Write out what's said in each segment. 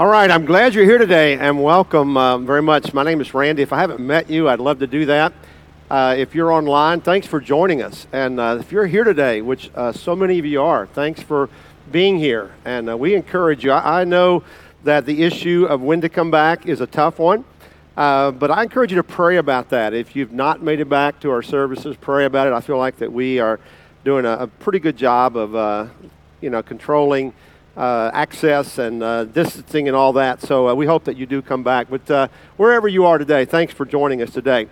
All right, I'm glad you're here today and welcome uh, very much. My name is Randy. If I haven't met you, I'd love to do that. Uh, if you're online, thanks for joining us. And uh, if you're here today, which uh, so many of you are, thanks for being here. And uh, we encourage you. I, I, know that the issue of when to come back is a tough one, uh, but I encourage you to pray about that. If you've not made it back to our services, pray about it. I feel like that we are doing a, a pretty good job of, you know, controlling uh, access and uh, distancing and all that. So uh, we hope that you do come back. But uh, wherever you are today, thanks for joining us today.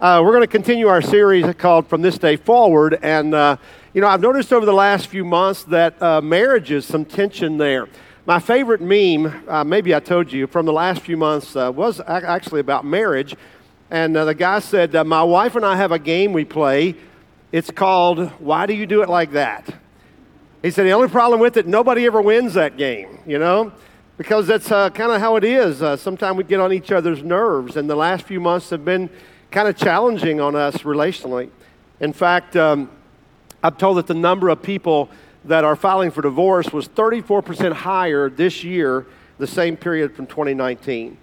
Uh, we're going to continue our series called From This Day Forward. And, uh, you know, I've noticed over the last few months that marriages, some tension there. My favorite meme, maybe I told you, from the last few months was actually about marriage. And the guy said, My wife and I have a game we play. It's called Why Do You Do It Like That? He said the only problem with it, nobody ever wins that game, you know, because that's uh, kind of how it is. Uh, sometimes we get on each other's nerves, and the last few months have been kind of challenging on us relationally. In fact, um, I'm told that the number of people that are filing for divorce was 34% higher this year, the same period from 2019.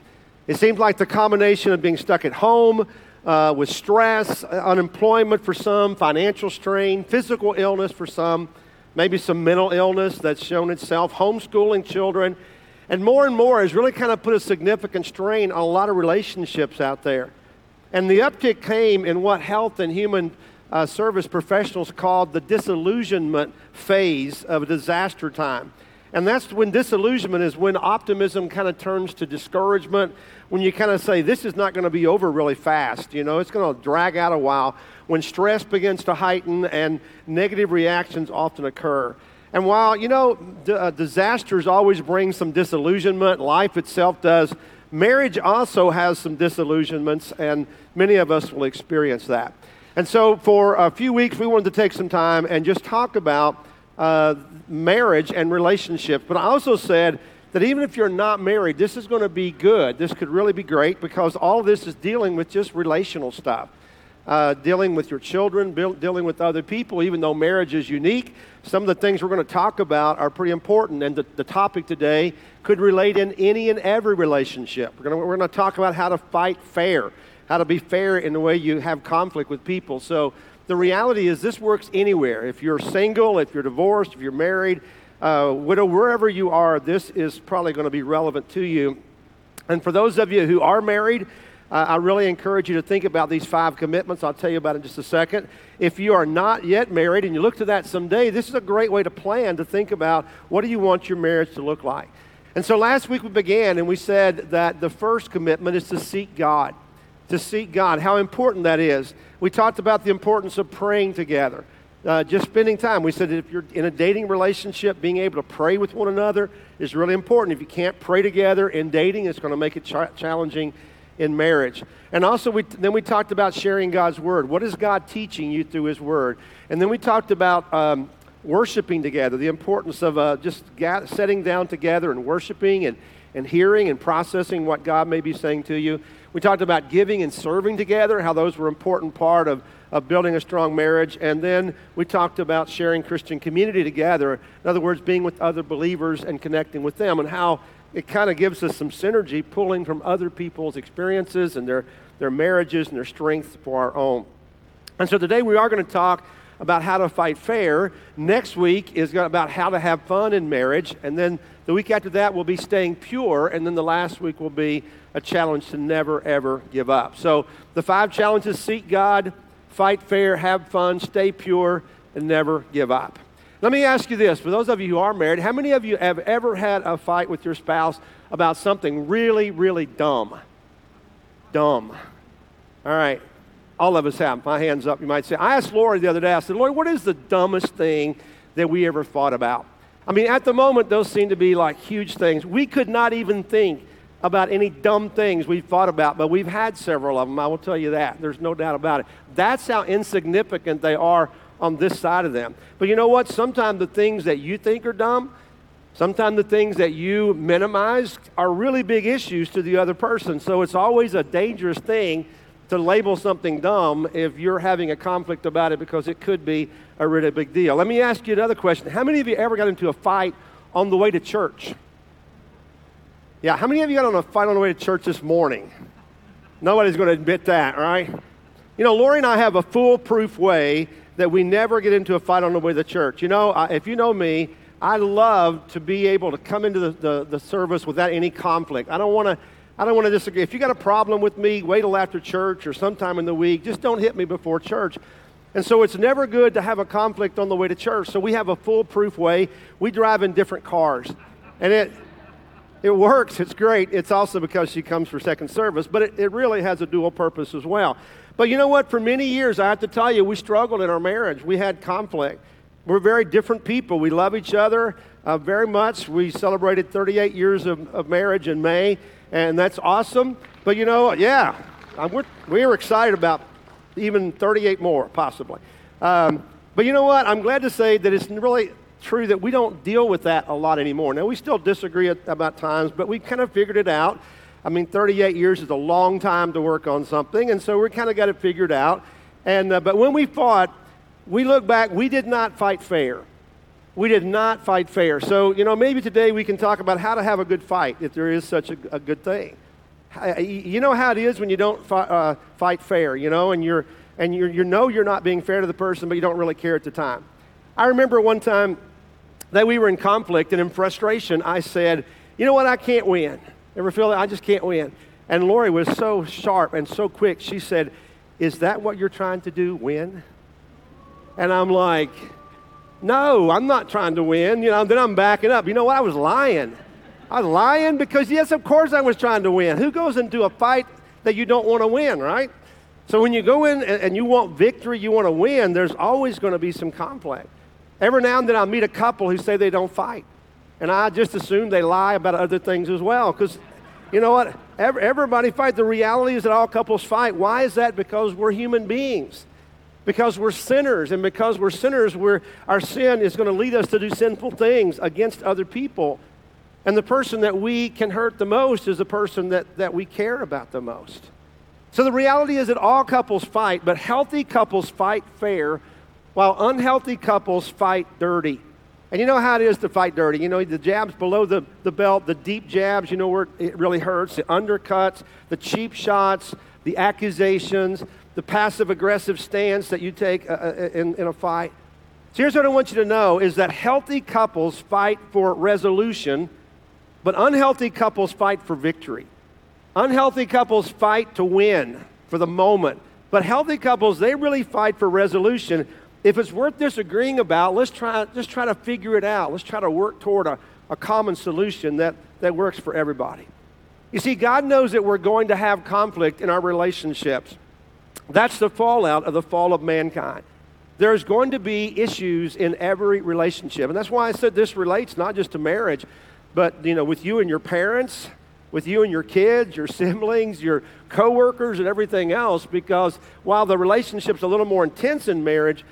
It seems like the combination of being stuck at home, uh, with stress, unemployment for some, financial strain, physical illness for some, maybe some mental illness that's shown itself, homeschooling children, and more and more has really kind of put a significant strain on a lot of relationships out there. And the uptick came in what health and human uh, service professionals called the disillusionment phase of a disaster time. And that's when disillusionment is when optimism kind of turns to discouragement, when you kind of say, this is not going to be over really fast. You know, it's going to drag out a while when stress begins to heighten and negative reactions often occur. And while, you know, d- uh, disasters always bring some disillusionment, life itself does, marriage also has some disillusionments, and many of us will experience that. And so, for a few weeks, we wanted to take some time and just talk about uh, marriage and relationships. But I also said that even if you're not married, this is going to be good. This could really be great because all of this is dealing with just relational stuff. Uh, dealing with your children, dealing with other people, even though marriage is unique. Some of the things we're going to talk about are pretty important, and the, the topic today could relate in any and every relationship. We're going, to, we're going to talk about how to fight fair, how to be fair in the way you have conflict with people. So, the reality is this works anywhere. If you're single, if you're divorced, if you're married, uh, widow, wherever you are, this is probably going to be relevant to you. And for those of you who are married, uh, I really encourage you to think about these five commitments. I'll tell you about in just a second. If you are not yet married and you look to that someday, this is a great way to plan to think about what do you want your marriage to look like. And so last week we began and we said that the first commitment is to seek God to seek God, how important that is. We talked about the importance of praying together, uh, just spending time. We said if you're in a dating relationship, being able to pray with one another is really important. If you can't pray together in dating, it's going to make it ch- challenging in marriage. And also, we, then we talked about sharing God's word. What is God teaching you through His word? And then we talked about um, worshiping together, the importance of uh, just ga- setting down together and worshiping and, and hearing and processing what God may be saying to you. We talked about giving and serving together, how those were an important part of, of building a strong marriage. And then we talked about sharing Christian community together. In other words, being with other believers and connecting with them, and how it kind of gives us some synergy pulling from other people's experiences and their, their marriages and their strengths for our own. And so today we are going to talk about how to fight fair. Next week is about how to have fun in marriage. And then the week after that will be staying pure. And then the last week will be a challenge to never, ever give up. So the five challenges seek God, fight fair, have fun, stay pure, and never give up. Let me ask you this for those of you who are married, how many of you have ever had a fight with your spouse about something really, really dumb? Dumb. All right. All of us have. My hand's up. You might say, I asked Lori the other day, I said, Lori, what is the dumbest thing that we ever fought about? I mean, at the moment, those seem to be like huge things. We could not even think about any dumb things we've thought about, but we've had several of them. I will tell you that. There's no doubt about it. That's how insignificant they are on this side of them. But you know what? Sometimes the things that you think are dumb, sometimes the things that you minimize are really big issues to the other person. So it's always a dangerous thing to label something dumb if you're having a conflict about it because it could be a really big deal. Let me ask you another question. How many of you ever got into a fight on the way to church? Yeah, how many of you got on a fight on the way to church this morning? Nobody's going to admit that, right? You know, Lori and I have a foolproof way that we never get into a fight on the way to church. You know, if you know me, I love to be able to come into the, the, the service without any conflict. I don't want to. I don't want to disagree. If you got a problem with me, wait till after church or sometime in the week. Just don't hit me before church. And so it's never good to have a conflict on the way to church. So we have a foolproof way. We drive in different cars. And it it works. It's great. It's also because she comes for second service, but it, it really has a dual purpose as well. But you know what? For many years, I have to tell you, we struggled in our marriage. We had conflict. We're very different people. We love each other uh, very much. We celebrated 38 years of, of marriage in May, and that's awesome. But you know, yeah, we're, we are excited about even 38 more, possibly. Um, but you know what? I'm glad to say that it's really true that we don't deal with that a lot anymore. Now, we still disagree about times, but we kind of figured it out. I mean, 38 years is a long time to work on something, and so we kind of got it figured out. And, uh, but when we fought, we look back, we did not fight fair. We did not fight fair. So, you know, maybe today we can talk about how to have a good fight if there is such a, a good thing. You know how it is when you don't fight, uh, fight fair, you know, and, you're, and you're, you know you're not being fair to the person, but you don't really care at the time. I remember one time that we were in conflict and in frustration, I said, You know what? I can't win. Ever feel that? I just can't win. And Lori was so sharp and so quick. She said, Is that what you're trying to do? Win? And I'm like, No, I'm not trying to win. You know, then I'm backing up. You know what? I was lying. I was lying because, yes, of course I was trying to win. Who goes into a fight that you don't want to win, right? So when you go in and you want victory, you want to win, there's always going to be some conflict. Every now and then I meet a couple who say they don't fight. And I just assume they lie about other things as well. Because, you know what? Everybody fight. The reality is that all couples fight. Why is that? Because we're human beings. Because we're sinners. And because we're sinners, we're, our sin is going to lead us to do sinful things against other people. And the person that we can hurt the most is the person that, that we care about the most. So the reality is that all couples fight, but healthy couples fight fair while unhealthy couples fight dirty. And you know how it is to fight dirty. You know, the jabs below the, the belt, the deep jabs, you know where it really hurts, the undercuts, the cheap shots, the accusations, the passive aggressive stance that you take uh, uh, in, in a fight. So here's what I want you to know is that healthy couples fight for resolution, but unhealthy couples fight for victory. Unhealthy couples fight to win for the moment. But healthy couples, they really fight for resolution if it's worth disagreeing about, let's try, just try to figure it out. Let's try to work toward a, a common solution that, that works for everybody. You see, God knows that we're going to have conflict in our relationships. That's the fallout of the fall of mankind. There's going to be issues in every relationship. And that's why I said this relates not just to marriage, but you know, with you and your parents, with you and your kids, your siblings, your coworkers, and everything else, because while the relationship's a little more intense in marriage,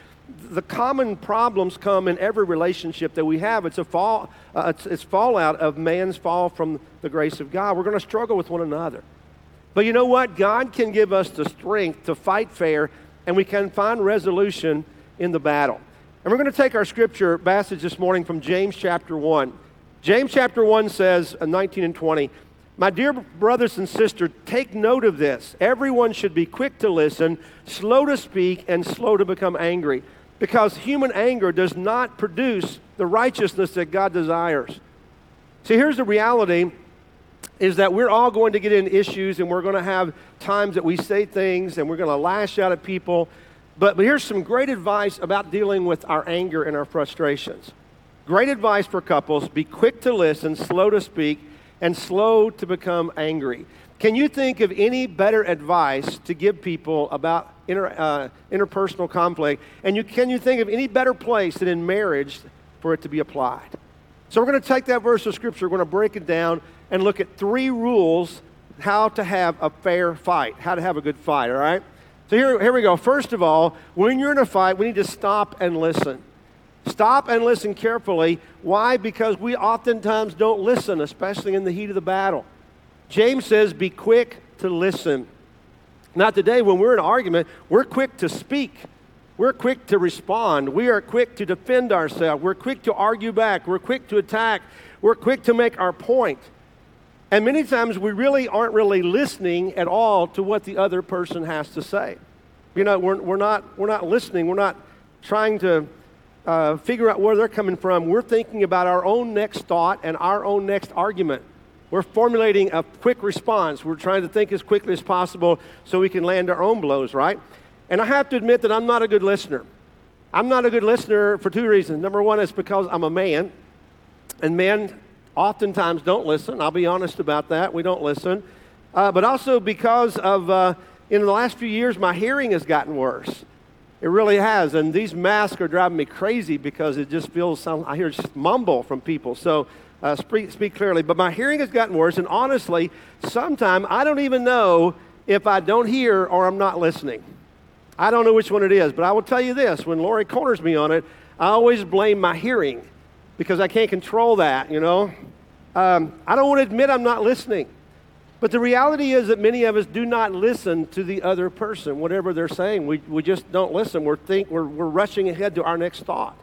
the common problems come in every relationship that we have. It's a fall, uh, it's, it's fallout of man's fall from the grace of God. We're going to struggle with one another. But you know what? God can give us the strength to fight fair, and we can find resolution in the battle. And we're going to take our scripture passage this morning from James chapter 1. James chapter 1 says, uh, 19 and 20, my dear brothers and sisters, take note of this. Everyone should be quick to listen, slow to speak, and slow to become angry because human anger does not produce the righteousness that God desires. See, here's the reality is that we're all going to get in issues and we're going to have times that we say things and we're going to lash out at people. But, but here's some great advice about dealing with our anger and our frustrations. Great advice for couples be quick to listen, slow to speak, and slow to become angry. Can you think of any better advice to give people about inter, uh, interpersonal conflict? And you, can you think of any better place than in marriage for it to be applied? So we're going to take that verse of Scripture, we're going to break it down and look at three rules how to have a fair fight, how to have a good fight, all right? So here, here we go. First of all, when you're in a fight, we need to stop and listen. Stop and listen carefully. Why? Because we oftentimes don't listen, especially in the heat of the battle. James says, Be quick to listen. Not today, when we're in an argument, we're quick to speak. We're quick to respond. We are quick to defend ourselves. We're quick to argue back. We're quick to attack. We're quick to make our point. And many times we really aren't really listening at all to what the other person has to say. You know, we're, we're, not, we're not listening. We're not trying to uh, figure out where they're coming from. We're thinking about our own next thought and our own next argument. We're formulating a quick response. We're trying to think as quickly as possible so we can land our own blows, right? And I have to admit that I'm not a good listener. I'm not a good listener for two reasons. Number one is because I'm a man, and men oftentimes don't listen. I'll be honest about that. We don't listen. Uh, but also because of, uh, in the last few years, my hearing has gotten worse. It really has. And these masks are driving me crazy because it just feels, I hear just mumble from people. So uh, speak, speak clearly. But my hearing has gotten worse. And honestly, sometimes I don't even know if I don't hear or I'm not listening. I don't know which one it is. But I will tell you this when Lori corners me on it, I always blame my hearing because I can't control that, you know. Um, I don't want to admit I'm not listening. But the reality is that many of us do not listen to the other person, whatever they're saying. We, we just don't listen. We're, think, we're, we're rushing ahead to our next thought.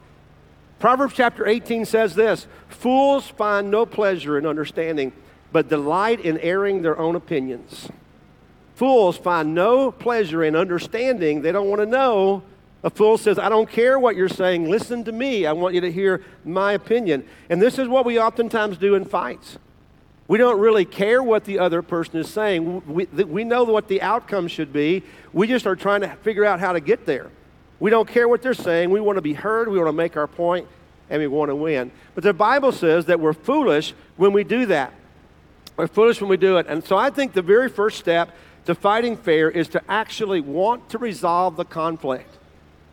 Proverbs chapter 18 says this Fools find no pleasure in understanding, but delight in airing their own opinions. Fools find no pleasure in understanding. They don't want to know a fool says, I don't care what you're saying. Listen to me. I want you to hear my opinion. And this is what we oftentimes do in fights. We don't really care what the other person is saying. We, we know what the outcome should be. We just are trying to figure out how to get there. We don't care what they're saying. We want to be heard. We want to make our point, and we want to win. But the Bible says that we're foolish when we do that. We're foolish when we do it. And so I think the very first step to fighting fair is to actually want to resolve the conflict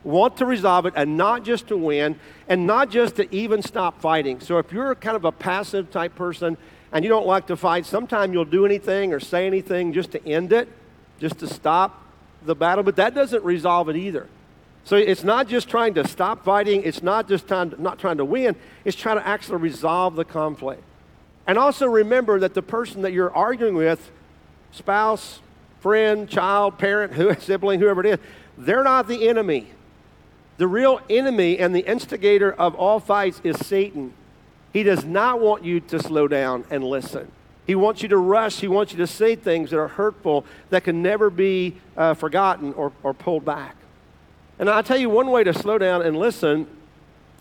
want to resolve it and not just to win and not just to even stop fighting. So if you're kind of a passive type person and you don't like to fight, sometimes you'll do anything or say anything just to end it, just to stop the battle, but that doesn't resolve it either. So it's not just trying to stop fighting, it's not just trying to, not trying to win, it's trying to actually resolve the conflict. And also remember that the person that you're arguing with, spouse, friend, child, parent, who, sibling, whoever it is, they're not the enemy. The real enemy and the instigator of all fights is Satan. He does not want you to slow down and listen. He wants you to rush. He wants you to say things that are hurtful that can never be uh, forgotten or, or pulled back. And I'll tell you one way to slow down and listen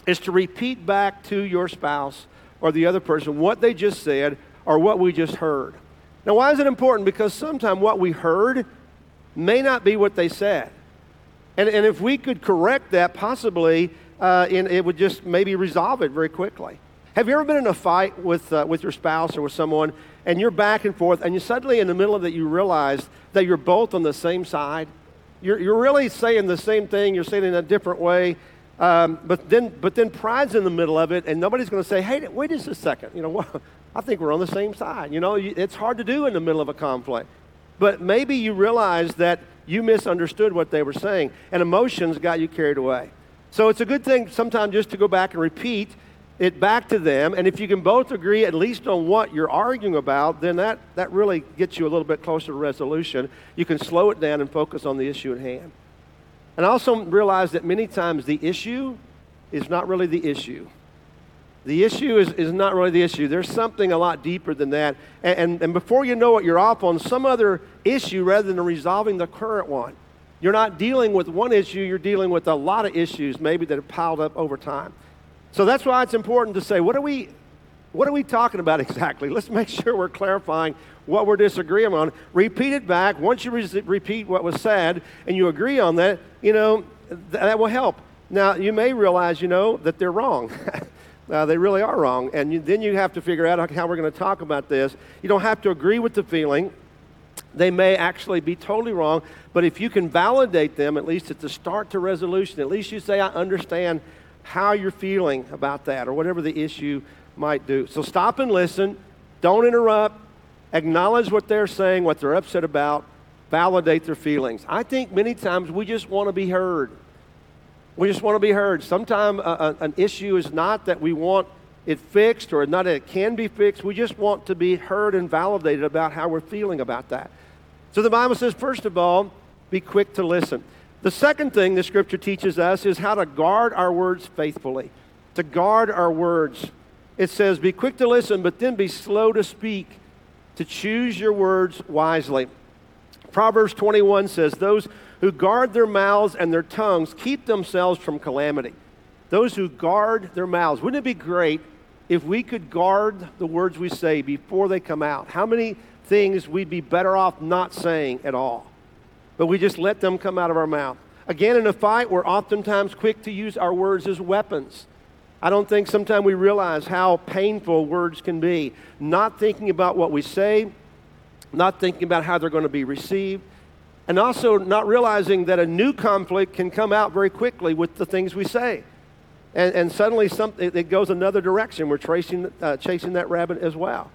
is to repeat back to your spouse or the other person what they just said or what we just heard. Now, why is it important? Because sometimes what we heard may not be what they said. And, and if we could correct that, possibly uh, in, it would just maybe resolve it very quickly. Have you ever been in a fight with, uh, with your spouse or with someone, and you're back and forth, and you suddenly in the middle of it, you realize that you're both on the same side? You're, you're really saying the same thing, you're saying it in a different way. Um, but then, but then pride's in the middle of it, and nobody's going to say, "Hey, wait just a second. You know, I think we're on the same side." You know, it's hard to do in the middle of a conflict. But maybe you realize that you misunderstood what they were saying, and emotions got you carried away. So it's a good thing sometimes just to go back and repeat it back to them. And if you can both agree at least on what you're arguing about, then that, that really gets you a little bit closer to resolution. You can slow it down and focus on the issue at hand. And I also realize that many times the issue is not really the issue. The issue is, is not really the issue. There's something a lot deeper than that. And, and, and before you know it, you're off on some other issue rather than resolving the current one. You're not dealing with one issue, you're dealing with a lot of issues maybe that have piled up over time. So that's why it's important to say, what are we, what are we talking about exactly? Let's make sure we're clarifying what we're disagreeing on. Repeat it back. Once you re- repeat what was said and you agree on that, you know, th- that will help. Now, you may realize, you know, that they're wrong. Uh, they really are wrong. And you, then you have to figure out how we're going to talk about this. You don't have to agree with the feeling. They may actually be totally wrong, but if you can validate them, at least at the start to resolution, at least you say, I understand how you're feeling about that or whatever the issue might do. So stop and listen. Don't interrupt. Acknowledge what they're saying, what they're upset about. Validate their feelings. I think many times we just want to be heard. We just want to be heard. Sometimes uh, uh, an issue is not that we want it fixed or not that it can be fixed. We just want to be heard and validated about how we're feeling about that. So the Bible says, first of all, be quick to listen. The second thing the scripture teaches us is how to guard our words faithfully. To guard our words. It says, be quick to listen, but then be slow to speak. to choose your words wisely. Proverbs 21 says, Those who guard their mouths and their tongues keep themselves from calamity. Those who guard their mouths. Wouldn't it be great if we could guard the words we say before they come out? How many things we'd be better off not saying at all? But we just let them come out of our mouth. Again, in a fight, we're oftentimes quick to use our words as weapons. I don't think sometimes we realize how painful words can be. Not thinking about what we say, not thinking about how they're going to be received, and also not realizing that a new conflict can come out very quickly with the things we say. And, and suddenly some, it, it goes another direction. We're tracing, uh, chasing that rabbit as well.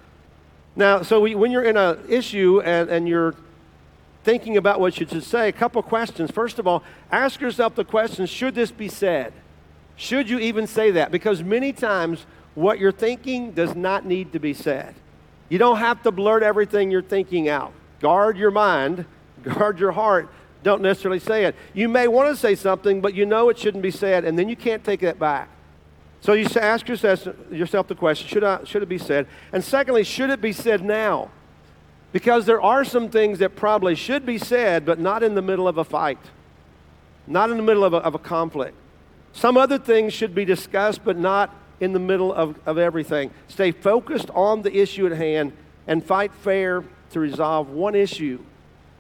Now, so we, when you're in an issue and, and you're thinking about what you should say, a couple questions. First of all, ask yourself the question should this be said? Should you even say that? Because many times what you're thinking does not need to be said. You don't have to blurt everything you're thinking out. Guard your mind, guard your heart. Don't necessarily say it. You may want to say something, but you know it shouldn't be said, and then you can't take that back. So you ask yourself, the question should, I, should it be said? And secondly, should it be said now? Because there are some things that probably should be said, but not in the middle of a fight, not in the middle of a, of a conflict. Some other things should be discussed, but not in the middle of, of everything. Stay focused on the issue at hand and fight fair to resolve one issue.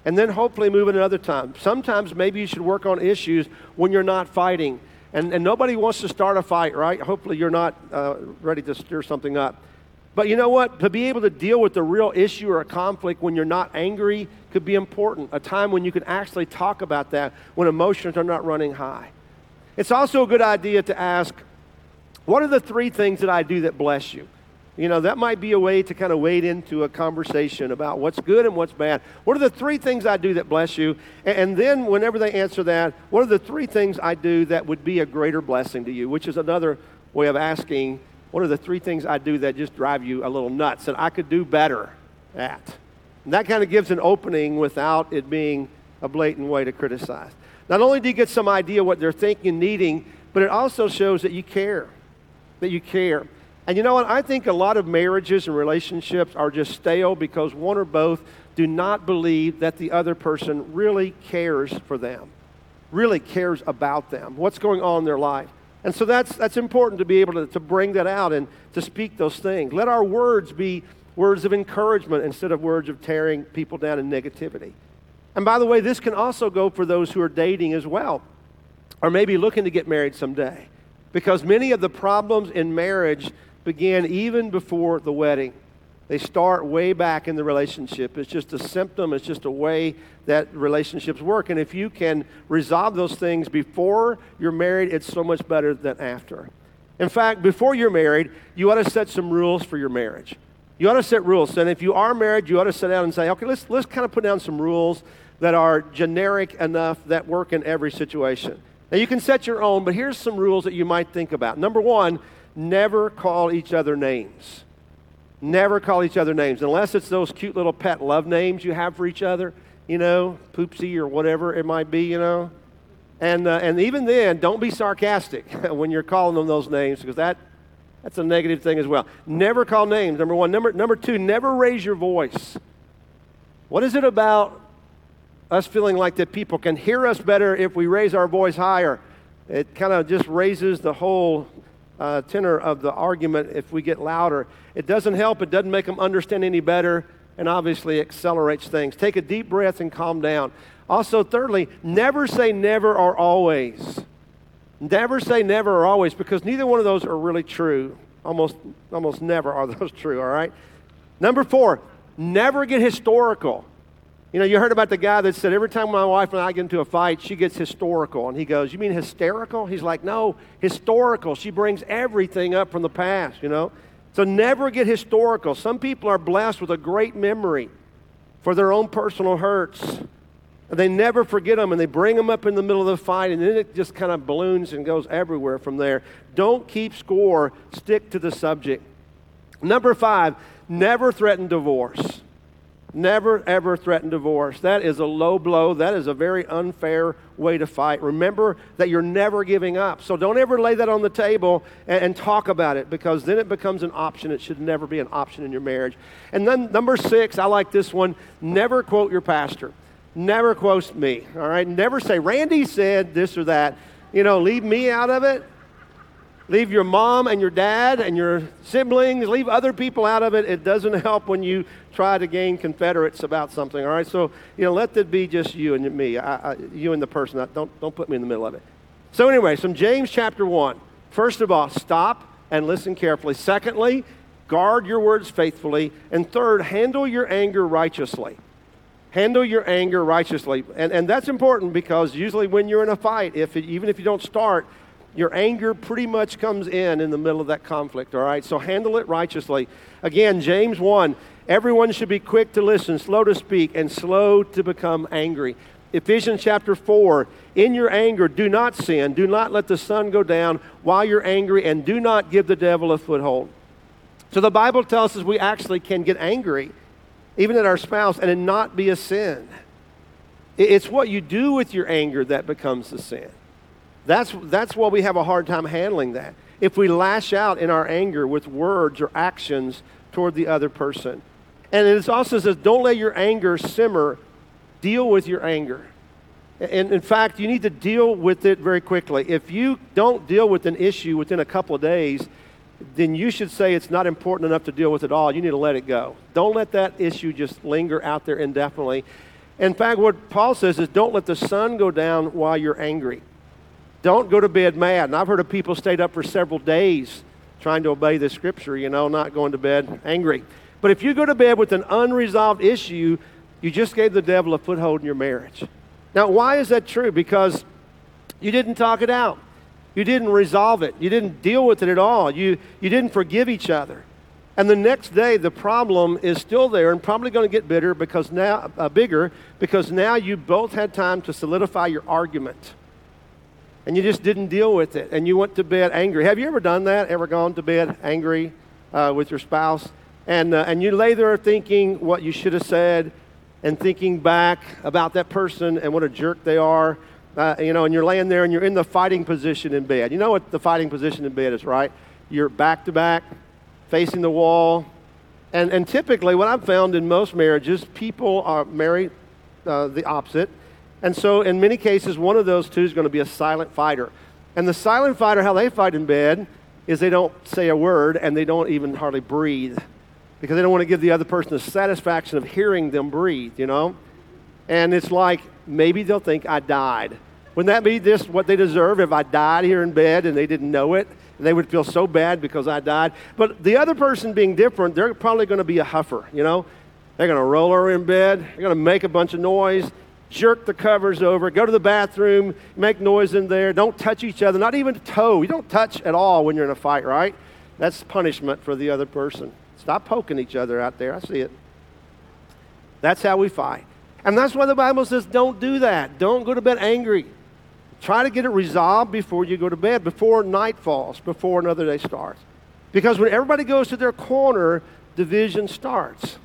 And then hopefully move at another time. Sometimes maybe you should work on issues when you're not fighting. And, and nobody wants to start a fight, right? Hopefully you're not uh, ready to stir something up. But you know what? To be able to deal with the real issue or a conflict when you're not angry could be important. A time when you can actually talk about that when emotions are not running high. It's also a good idea to ask, what are the three things that I do that bless you? You know, that might be a way to kind of wade into a conversation about what's good and what's bad. What are the three things I do that bless you? And then, whenever they answer that, what are the three things I do that would be a greater blessing to you? Which is another way of asking what are the three things I do that just drive you a little nuts that I could do better at? And that kind of gives an opening without it being a blatant way to criticize. Not only do you get some idea what they're thinking and needing, but it also shows that you care. That you care. And you know what? I think a lot of marriages and relationships are just stale because one or both do not believe that the other person really cares for them, really cares about them, what's going on in their life. And so that's, that's important to be able to, to bring that out and to speak those things. Let our words be words of encouragement instead of words of tearing people down in negativity. And by the way, this can also go for those who are dating as well, or maybe looking to get married someday. Because many of the problems in marriage begin even before the wedding. They start way back in the relationship. It's just a symptom, it's just a way that relationships work. And if you can resolve those things before you're married, it's so much better than after. In fact, before you're married, you ought to set some rules for your marriage. You ought to set rules. And if you are married, you ought to sit down and say, okay, let's, let's kind of put down some rules that are generic enough that work in every situation. Now, you can set your own, but here's some rules that you might think about. Number one, never call each other names. Never call each other names, unless it's those cute little pet love names you have for each other, you know, poopsie or whatever it might be, you know. And, uh, and even then, don't be sarcastic when you're calling them those names because that, that's a negative thing as well. Never call names, number one. Number, number two, never raise your voice. What is it about us feeling like that people can hear us better if we raise our voice higher? It kind of just raises the whole uh, tenor of the argument if we get louder. It doesn't help, it doesn't make them understand any better, and obviously accelerates things. Take a deep breath and calm down. Also, thirdly, never say never or always. Never say never or always because neither one of those are really true. Almost, almost never are those true, all right? Number four, never get historical. You know, you heard about the guy that said, every time my wife and I get into a fight, she gets historical. And he goes, You mean hysterical? He's like, No, historical. She brings everything up from the past, you know? So never get historical. Some people are blessed with a great memory for their own personal hurts. They never forget them and they bring them up in the middle of the fight and then it just kind of balloons and goes everywhere from there. Don't keep score, stick to the subject. Number five, never threaten divorce. Never, ever threaten divorce. That is a low blow. That is a very unfair way to fight. Remember that you're never giving up. So don't ever lay that on the table and, and, talk about it because then it becomes an option. It should never be an option in your marriage. And then, number six, I like this one never quote your pastor. Never quote me, all right? Never say, Randy said this or that. You know, leave me out of it. Leave your mom and your dad and your siblings, leave other people out of it. It doesn't help when you try to gain confederates about something, all right? So, you know, let that be just you and me, I, I, you and the person. Don't, don't put me in the middle of it. So, anyway, from James chapter 1. First of all, stop and listen carefully. Secondly, guard your words faithfully. And third, handle your anger righteously. Handle your anger righteously. And, and that's important because usually when you're in a fight, if it, even if you don't start, your anger pretty much comes in in the middle of that conflict, all right? So handle it righteously. Again, James 1 everyone should be quick to listen, slow to speak, and slow to become angry. Ephesians chapter 4 In your anger, do not sin. Do not let the sun go down while you're angry, and do not give the devil a foothold. So the Bible tells us we actually can get angry, even at our spouse, and it not be a sin. It's what you do with your anger that becomes the sin. That's, that's why we have a hard time handling that. If we lash out in our anger with words or actions toward the other person. And it also says, don't let your anger simmer. Deal with your anger. And in fact, you need to deal with it very quickly. If you don't deal with an issue within a couple of days, then you should say it's not important enough to deal with it all. You need to let it go. Don't let that issue just linger out there indefinitely. In fact, what Paul says is don't let the sun go down while you're angry. Don't go to bed mad. And I've heard of people stayed up for several days trying to obey the scripture, you know, not going to bed angry. But if you go to bed with an unresolved issue, you just gave the devil a foothold in your marriage. Now, why is that true? Because you didn't talk it out. You didn't resolve it. You didn't deal with it at all. You, you didn't forgive each other. And the next day, the problem is still there and probably going to get bitter because now, uh, bigger because now you both had time to solidify your argument and you just didn't deal with it and you went to bed angry. Have you ever done that? Ever gone to bed angry uh, with your spouse? And, uh, and you lay there thinking what you should have said and thinking back about that person and what a jerk they are. Uh, you know, and you're laying there and you're in the fighting position in bed. You know what the fighting position in bed is, right? You're back to back, facing the wall. And, and typically, what I've found in most marriages, people are married uh, the opposite and so, in many cases, one of those two is going to be a silent fighter. And the silent fighter, how they fight in bed, is they don't say a word and they don't even hardly breathe because they don't want to give the other person the satisfaction of hearing them breathe, you know? And it's like maybe they'll think I died. Wouldn't that be just what they deserve if I died here in bed and they didn't know it? They would feel so bad because I died. But the other person being different, they're probably going to be a huffer, you know? They're going to roll her in bed, they're going to make a bunch of noise, jerk the covers over, go to the bathroom, make noise in there, don't touch each other, not even toe. You don't touch at all when you're in a fight, right? That's punishment for the other person. Stop poking each other out there. I see it. That's how we fight. And that's why the Bible says don't do that. Don't go to bed angry. Try to get it resolved before you go to bed, before night falls, before another day starts. Because when everybody goes to their corner, division starts.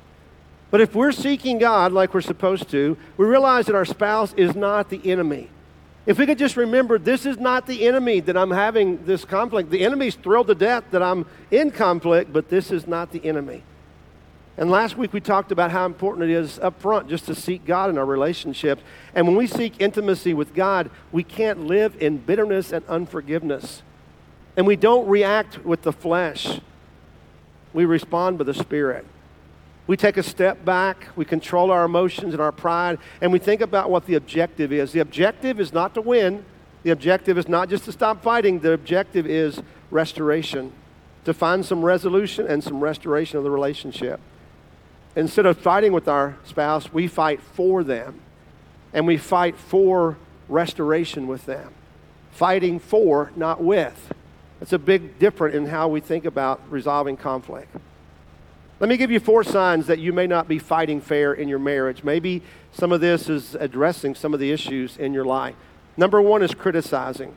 But if we're seeking God like we're supposed to, we realize that our spouse is not the enemy. If we could just remember, this is not the enemy that I'm having this conflict. The enemy's thrilled to death that I'm in conflict, but this is not the enemy. And last week we talked about how important it is up front just to seek God in our relationships. And when we seek intimacy with God, we can't live in bitterness and unforgiveness. And we don't react with the flesh, we respond by the Spirit. We take a step back, we control our emotions and our pride, and we think about what the objective is. The objective is not to win, the objective is not just to stop fighting, the objective is restoration, to find some resolution and some restoration of the relationship. Instead of fighting with our spouse, we fight for them, and we fight for restoration with them. Fighting for, not with. It's a big difference in how we think about resolving conflict. Let me give you four signs that you may not be fighting fair in your marriage. Maybe some of this is addressing some of the issues in your life. Number one is criticizing.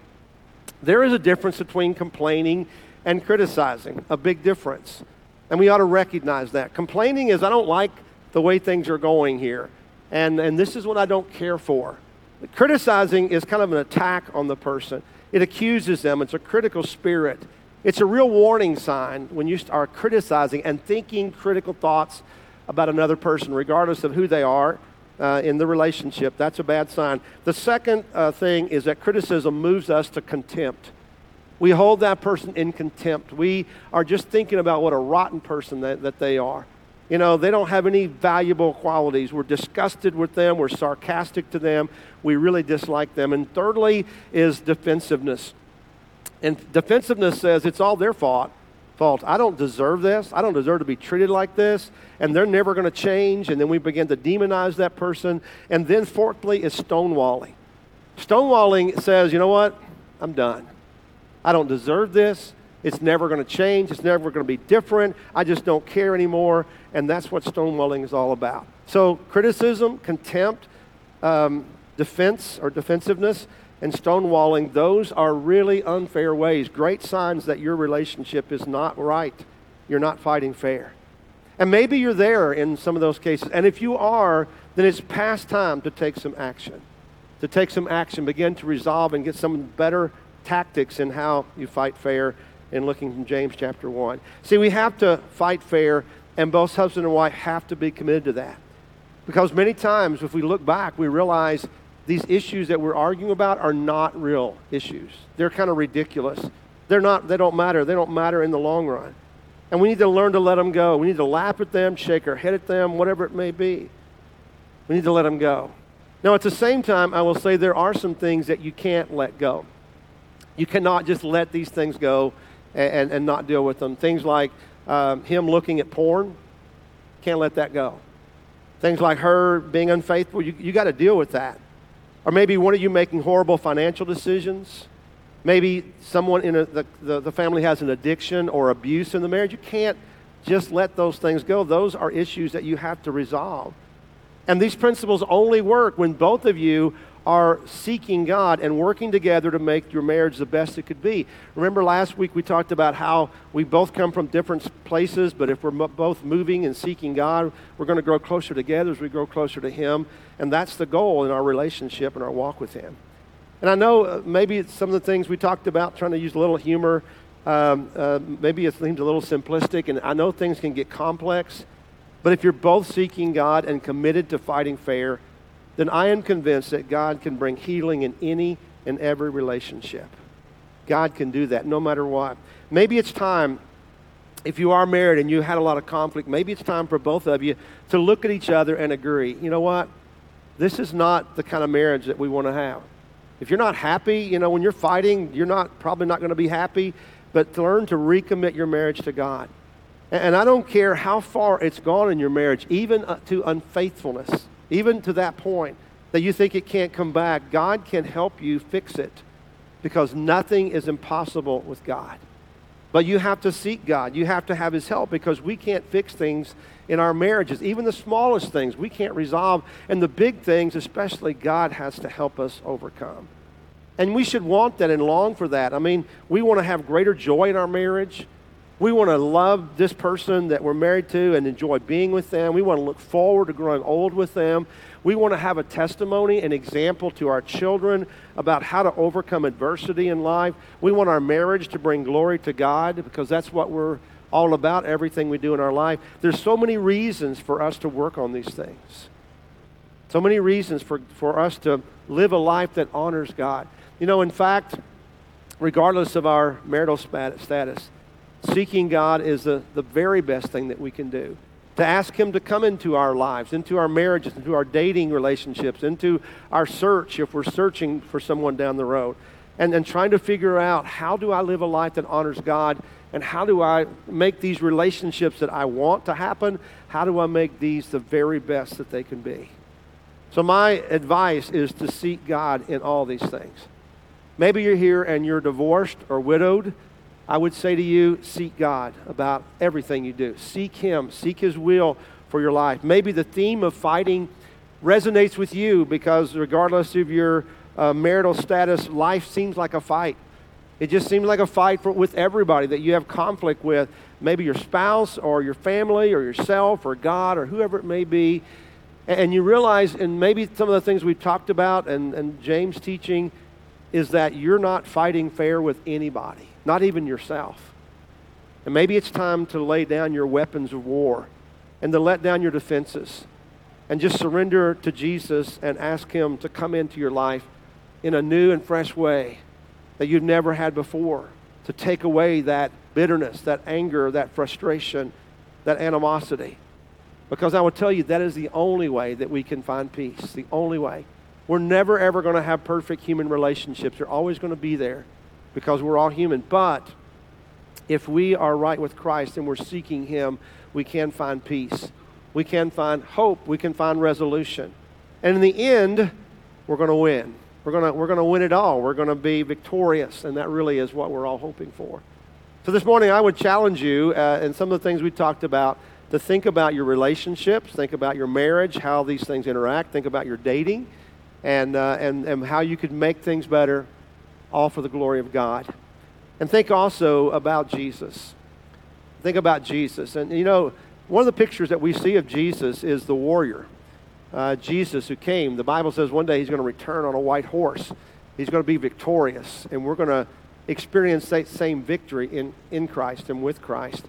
There is a difference between complaining and criticizing, a big difference. And we ought to recognize that. Complaining is, I don't like the way things are going here. And, and this is what I don't care for. Criticizing is kind of an attack on the person, it accuses them, it's a critical spirit. It's a real warning sign when you are criticizing and thinking critical thoughts about another person, regardless of who they are uh, in the relationship. That's a bad sign. The second uh, thing is that criticism moves us to contempt. We hold that person in contempt. We are just thinking about what a rotten person that, that they are. You know, they don't have any valuable qualities. We're disgusted with them. We're sarcastic to them. We really dislike them. And thirdly is defensiveness. And defensiveness says it's all their fault. Fault. I don't deserve this. I don't deserve to be treated like this. And they're never going to change. And then we begin to demonize that person. And then fourthly is stonewalling. Stonewalling says, you know what? I'm done. I don't deserve this. It's never going to change. It's never going to be different. I just don't care anymore. And that's what stonewalling is all about. So, criticism, contempt, um, defense or defensiveness, and stonewalling, those are really unfair ways, great signs that your relationship is not right. You're not fighting fair. And maybe you're there in some of those cases. And if you are, then it's past time to take some action. To take some action, begin to resolve and get some better tactics in how you fight fair in looking from James chapter 1. See, we have to fight fair, and both husband and wife have to be committed to that. Because many times, if we look back, we realize these issues that we're arguing about are not real issues. They're kind of ridiculous. They're not, they don't matter. They don't matter in the long run. And we need to learn to let them go. We need to laugh at them, shake our head at them, whatever it may be. We need to let them go. Now, at the same time, I will say there are some things that you can't let go. You cannot just let these things go and, and, and not deal with them. Things like um, him looking at porn, can't let that go. Things like her being unfaithful, you, you got to deal with that. Or maybe one of you making horrible financial decisions. Maybe someone in a, the, the, the family has an addiction or abuse in the marriage. You can't just let those things go. Those are issues that you have to resolve. And these principles only work when both of you are seeking God and working together to make your marriage the best it could be. Remember last week we talked about how we both come from different places, but if we're both moving and seeking God, we're going to grow closer together as we grow closer to Him. And that's the goal in our relationship and our walk with Him. And I know uh, maybe some of the things we talked about, trying to use a little humor, um, uh, maybe it seems a little simplistic, and I know things can get complex. But if you're both seeking God and committed to fighting fair, then I am convinced that God can bring healing in any and every relationship. God can do that no matter what. Maybe it's time, if you are married and you had a lot of conflict, maybe it's time for both of you to look at each other and agree, you know what? This is not the kind of marriage that we want to have. If you're not happy, you know, when you're fighting, you're not probably not going to be happy, but to learn to recommit your marriage to God. And I don't care how far it's gone in your marriage, even uh, to unfaithfulness even to that point that you think it can't come back, God can help you fix it because nothing is impossible with God. But you have to seek God. You have to have His help because we can't fix things in our marriages. Even the smallest things we can't resolve. And the big things, especially, God has to help us overcome. And we should want that and long for that. I mean, we want to have greater joy in our marriage. We want to love this person that we're married to and enjoy being with them. We want to look forward to growing old with them. We want to have a testimony, an example to our children about how to overcome adversity in life. We want our marriage to bring glory to God because that's what we're all about, everything we do in our life. There's so many reasons for us to work on these things. So many reasons for, for us to live a life that honors God. You know, in fact, regardless of our marital status, Seeking God is the, the very best thing that we can do. To ask Him to come into our lives, into our marriages, into our dating relationships, into our search if we're searching for someone down the road. And, and trying to figure out how do I live a life that honors God and how do I make these relationships that I want to happen, how do I make these the very best that they can be? So, my advice is to seek God in all these things. Maybe you're here and you're divorced or widowed I would say to you, seek God about everything you do. Seek Him, seek His will for your life. Maybe the theme of fighting resonates with you because, regardless of your uh, marital status, life seems like a fight. It just seems like a fight for, with everybody that you have conflict with, maybe your spouse or your family or yourself or God or whoever it may be. And you realize, and maybe some of the things we've talked about and, and James' teaching, is that you're not fighting fair with anybody, not even yourself. And maybe it's time to lay down your weapons of war and to let down your defenses and just surrender to Jesus and ask Him to come into your life in a new and fresh way that you've never had before, to take away that bitterness, that anger, that frustration, that animosity. Because I will tell you, that is the only way that we can find peace, the only way. We're never, ever going to have perfect human relationships. They're always going to be there because we're all human. But if we are right with Christ and we're seeking Him, we can find peace. We can find hope. We can find resolution. And in the end, we're going to win. We're going to, we're to win it all. We're going to be victorious. And that really is what we're all hoping for. So this morning, I would challenge you, uh, and some of the things we talked about, to think about your relationships, think about your marriage, how these things interact, think about your dating and, uh, and, and how you could make things better, all for the glory of God. And think also about Jesus. Think about Jesus. And you know, one of the pictures that we see of Jesus is the warrior. Uh, Jesus who came. The Bible says one day he's going to return on a white horse. He's going to be victorious, and we're going to experience that same victory in, in Christ and with Christ.